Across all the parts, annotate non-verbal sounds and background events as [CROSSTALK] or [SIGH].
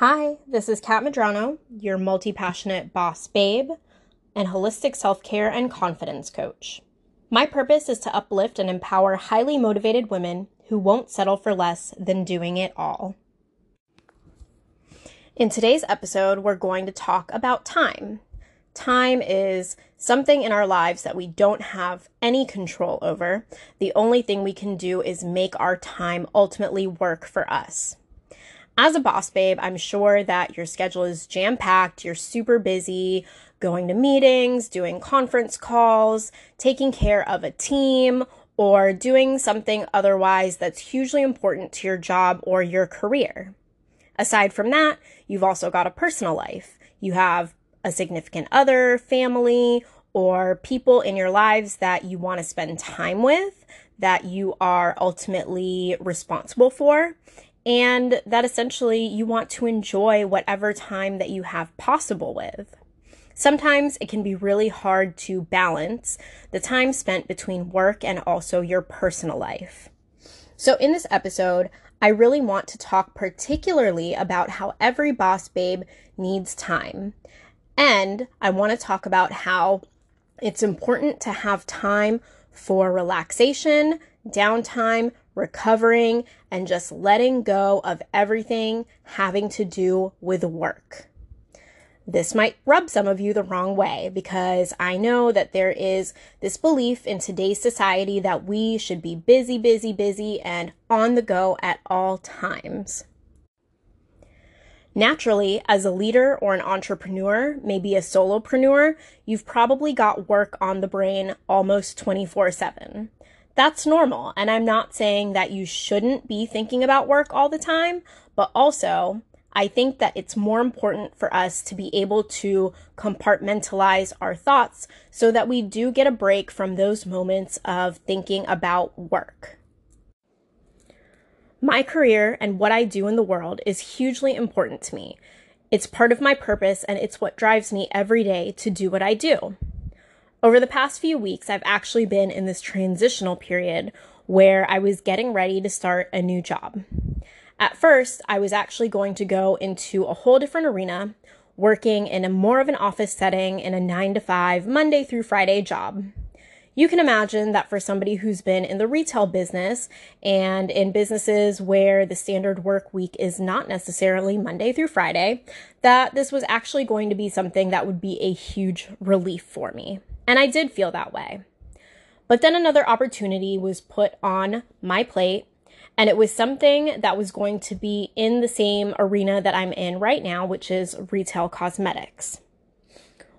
Hi, this is Kat Madrano, your multi passionate boss babe and holistic self care and confidence coach. My purpose is to uplift and empower highly motivated women who won't settle for less than doing it all. In today's episode, we're going to talk about time. Time is something in our lives that we don't have any control over. The only thing we can do is make our time ultimately work for us. As a boss babe, I'm sure that your schedule is jam packed, you're super busy, going to meetings, doing conference calls, taking care of a team, or doing something otherwise that's hugely important to your job or your career. Aside from that, you've also got a personal life. You have a significant other, family, or people in your lives that you want to spend time with, that you are ultimately responsible for and that essentially you want to enjoy whatever time that you have possible with. Sometimes it can be really hard to balance the time spent between work and also your personal life. So, in this episode, I really want to talk particularly about how every boss babe needs time. And I want to talk about how it's important to have time for relaxation, downtime, recovering, and just letting go of everything having to do with work. This might rub some of you the wrong way because I know that there is this belief in today's society that we should be busy, busy, busy, and on the go at all times. Naturally, as a leader or an entrepreneur, maybe a solopreneur, you've probably got work on the brain almost 24 7 that's normal. And I'm not saying that you shouldn't be thinking about work all the time, but also I think that it's more important for us to be able to compartmentalize our thoughts so that we do get a break from those moments of thinking about work. My career and what I do in the world is hugely important to me. It's part of my purpose and it's what drives me every day to do what I do. Over the past few weeks, I've actually been in this transitional period where I was getting ready to start a new job. At first, I was actually going to go into a whole different arena, working in a more of an office setting in a 9 to 5 Monday through Friday job. You can imagine that for somebody who's been in the retail business and in businesses where the standard work week is not necessarily Monday through Friday, that this was actually going to be something that would be a huge relief for me. And I did feel that way. But then another opportunity was put on my plate, and it was something that was going to be in the same arena that I'm in right now, which is retail cosmetics.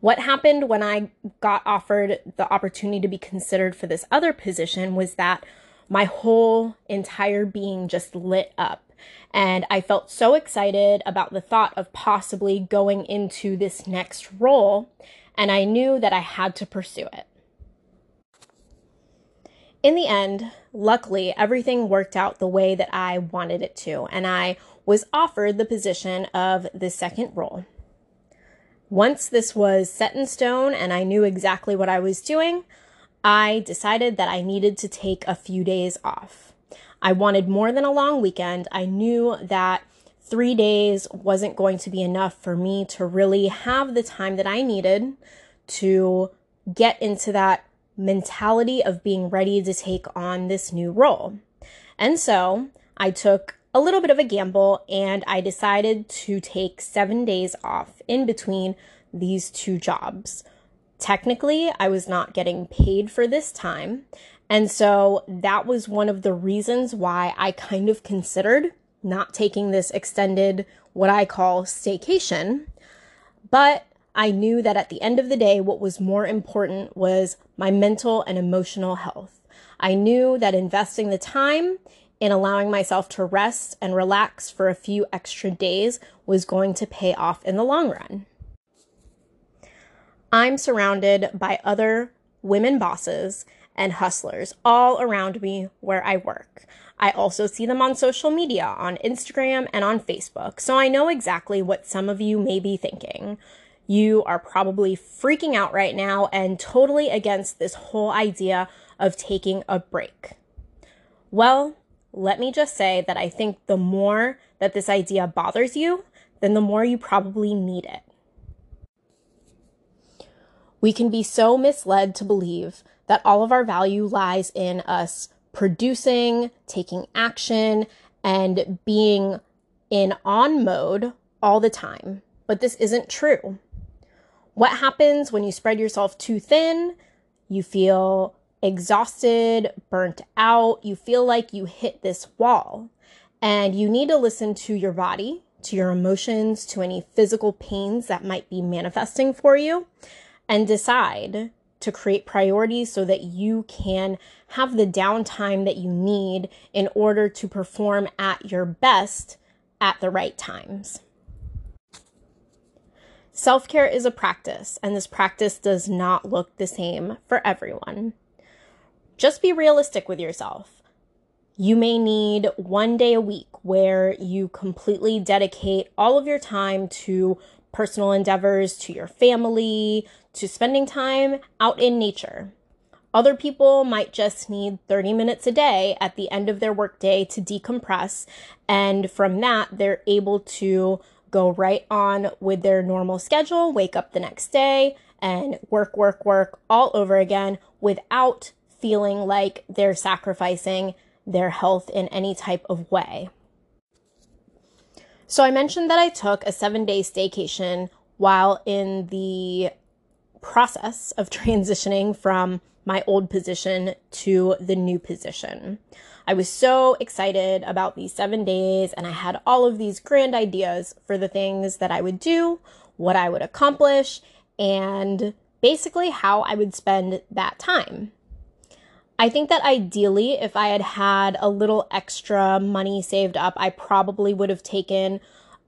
What happened when I got offered the opportunity to be considered for this other position was that my whole entire being just lit up. And I felt so excited about the thought of possibly going into this next role and I knew that I had to pursue it. In the end, luckily, everything worked out the way that I wanted it to, and I was offered the position of the second role. Once this was set in stone and I knew exactly what I was doing, I decided that I needed to take a few days off. I wanted more than a long weekend. I knew that three days wasn't going to be enough for me to really have the time that I needed to get into that mentality of being ready to take on this new role. And so I took a little bit of a gamble and I decided to take seven days off in between these two jobs. Technically, I was not getting paid for this time. And so that was one of the reasons why I kind of considered not taking this extended, what I call staycation. But I knew that at the end of the day, what was more important was my mental and emotional health. I knew that investing the time in allowing myself to rest and relax for a few extra days was going to pay off in the long run. I'm surrounded by other women bosses and hustlers all around me where I work. I also see them on social media, on Instagram and on Facebook, so I know exactly what some of you may be thinking. You are probably freaking out right now and totally against this whole idea of taking a break. Well, let me just say that I think the more that this idea bothers you, then the more you probably need it. We can be so misled to believe that all of our value lies in us producing, taking action, and being in on mode all the time. But this isn't true. What happens when you spread yourself too thin? You feel exhausted, burnt out. You feel like you hit this wall. And you need to listen to your body, to your emotions, to any physical pains that might be manifesting for you, and decide to create priorities so that you can have the downtime that you need in order to perform at your best at the right times. Self care is a practice, and this practice does not look the same for everyone. Just be realistic with yourself. You may need one day a week where you completely dedicate all of your time to personal endeavors, to your family, to spending time out in nature. Other people might just need 30 minutes a day at the end of their workday to decompress, and from that, they're able to go right on with their normal schedule, wake up the next day, and work, work, work all over again without feeling like they're sacrificing their health in any type of way. So, I mentioned that I took a seven day staycation while in the process of [LAUGHS] transitioning from my old position to the new position. I was so excited about these seven days, and I had all of these grand ideas for the things that I would do, what I would accomplish, and basically how I would spend that time. I think that ideally, if I had had a little extra money saved up, I probably would have taken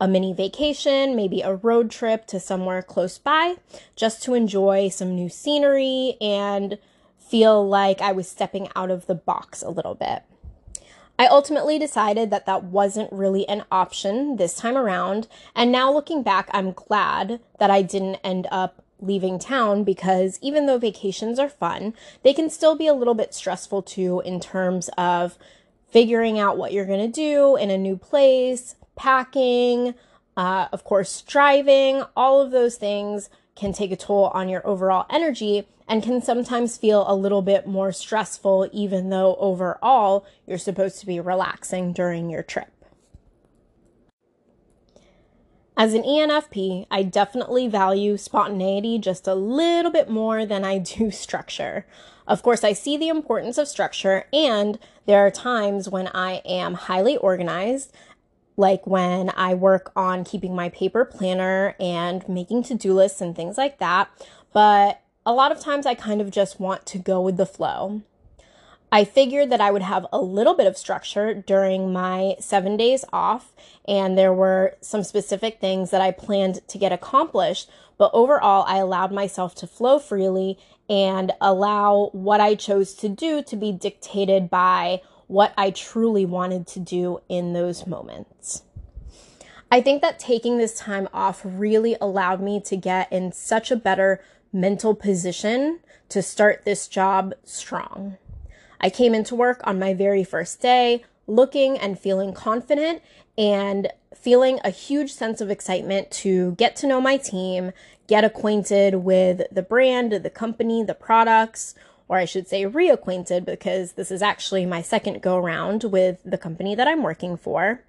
a mini vacation, maybe a road trip to somewhere close by, just to enjoy some new scenery and feel like I was stepping out of the box a little bit. I ultimately decided that that wasn't really an option this time around, and now looking back, I'm glad that I didn't end up leaving town because even though vacations are fun, they can still be a little bit stressful too in terms of figuring out what you're going to do in a new place, packing, uh, of course, driving, all of those things can take a toll on your overall energy and can sometimes feel a little bit more stressful, even though overall you're supposed to be relaxing during your trip. As an ENFP, I definitely value spontaneity just a little bit more than I do [LAUGHS] structure. Of course, I see the importance of structure, and there are times when I am highly organized, like when I work on keeping my paper planner and making to do lists and things like that. But a lot of times I kind of just want to go with the flow. I figured that I would have a little bit of structure during my seven days off, and there were some specific things that I planned to get accomplished. But overall, I allowed myself to flow freely and allow what I chose to do to be dictated by what I truly wanted to do in those moments. I think that taking this time off really allowed me to get in such a better mental position to start this job strong. I came into work on my very first day looking and feeling confident and feeling a huge sense of excitement to get to know my team, get acquainted with the brand, the company, the products, or I should say reacquainted because this is actually my second go round with the company that I'm working for.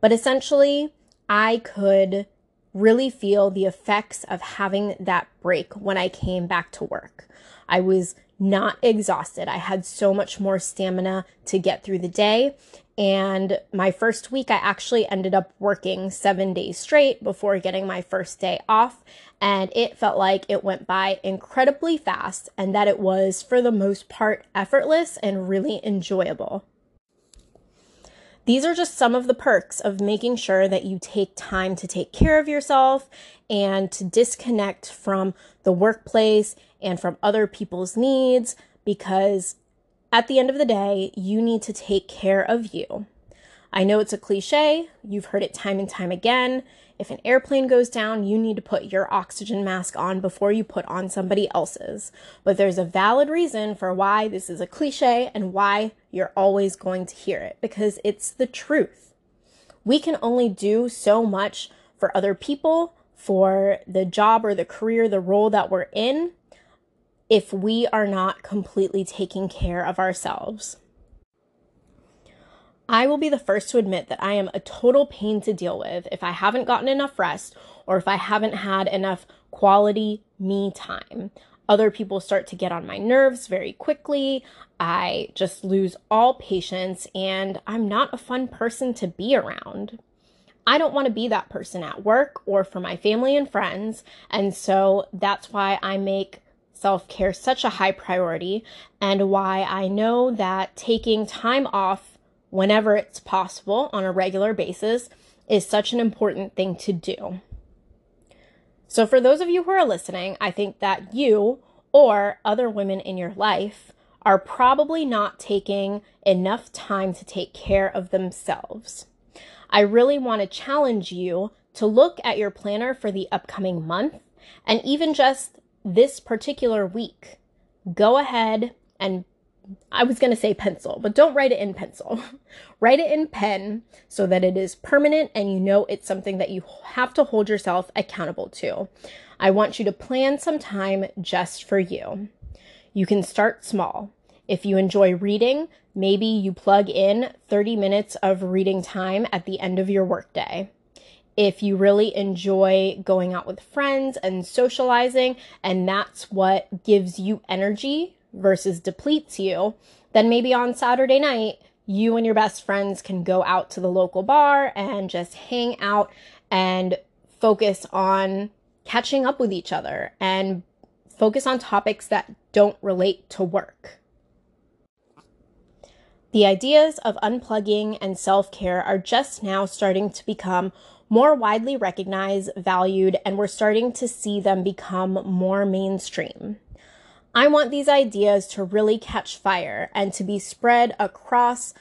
But essentially, I could really feel the effects of having that break when I came back to work. I was not exhausted. I had so much more stamina to get through the day. And my first week, I actually ended up working seven days straight before getting my first day off. And it felt like it went by incredibly fast and that it was, for the most part, effortless and really enjoyable. These are just some of the perks of making sure that you take time to take care of yourself and to disconnect from the workplace and from other people's needs because at the end of the day, you need to take care of you. I know it's a cliche, you've heard it time and time again. If an airplane goes down, you need to put your oxygen mask on before you put on somebody else's. But there's a valid reason for why this is a cliche and why you're always going to hear it because it's the truth. We can only do so much for other people, for the job or the career, the role that we're in, if we are not completely taking care of ourselves. I will be the first to admit that I am a total pain to deal with if I haven't gotten enough rest or if I haven't had enough quality me time. Other people start to get on my nerves very quickly. I just lose all patience and I'm not a fun person to be around. I don't want to be that person at work or for my family and friends. And so that's why I make self care such a high priority and why I know that taking time off whenever it's possible on a regular basis is such an important thing to do. So, for those of you who are listening, I think that you or other women in your life are probably not taking enough time to take care of themselves. I really want to challenge you to look at your planner for the upcoming month and even just this particular week. Go ahead and I was going to say pencil, but don't write it in pencil. [LAUGHS] write it in pen so that it is permanent and you know it's something that you have to hold yourself accountable to. I want you to plan some time just for you. You can start small. If you enjoy reading, maybe you plug in 30 minutes of reading time at the end of your workday. If you really enjoy going out with friends and socializing, and that's what gives you energy versus depletes you, then maybe on Saturday night, you and your best friends can go out to the local bar and just hang out and focus on catching up with each other and focus on topics that don't relate to work. The ideas of unplugging and self care are just now starting to become more widely recognized, valued, and we're starting to see them become more mainstream. I want these ideas to really catch fire and to be spread across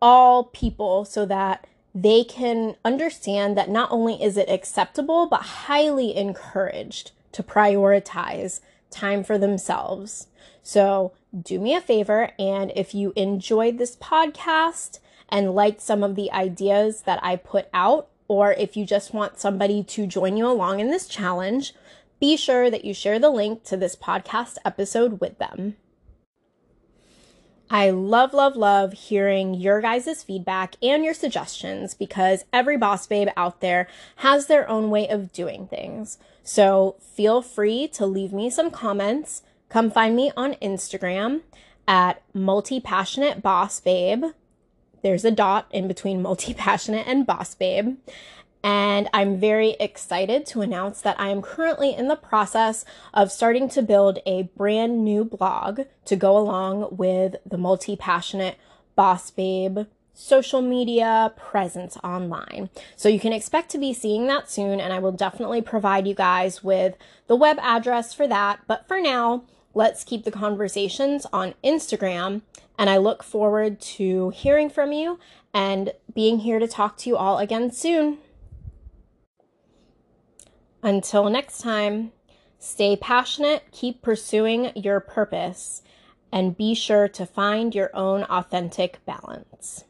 all people so that they can understand that not only is it acceptable, but highly encouraged to prioritize time for themselves. So, do me a favor, and if you enjoyed this podcast and liked some of the ideas that I put out, or if you just want somebody to join you along in this challenge, be sure that you share the link to this podcast episode with them. I love, love, love hearing your guys' feedback and your suggestions because every boss babe out there has their own way of doing things. So feel free to leave me some comments. Come find me on Instagram at multi passionate boss babe. There's a dot in between multi passionate and boss babe. And I'm very excited to announce that I am currently in the process of starting to build a brand new blog to go along with the multi passionate boss babe social media presence online. So you can expect to be seeing that soon, and I will definitely provide you guys with the web address for that. But for now, let's keep the conversations on Instagram, and I look forward to hearing from you and being here to talk to you all again soon. Until next time, stay passionate, keep pursuing your purpose, and be sure to find your own authentic balance.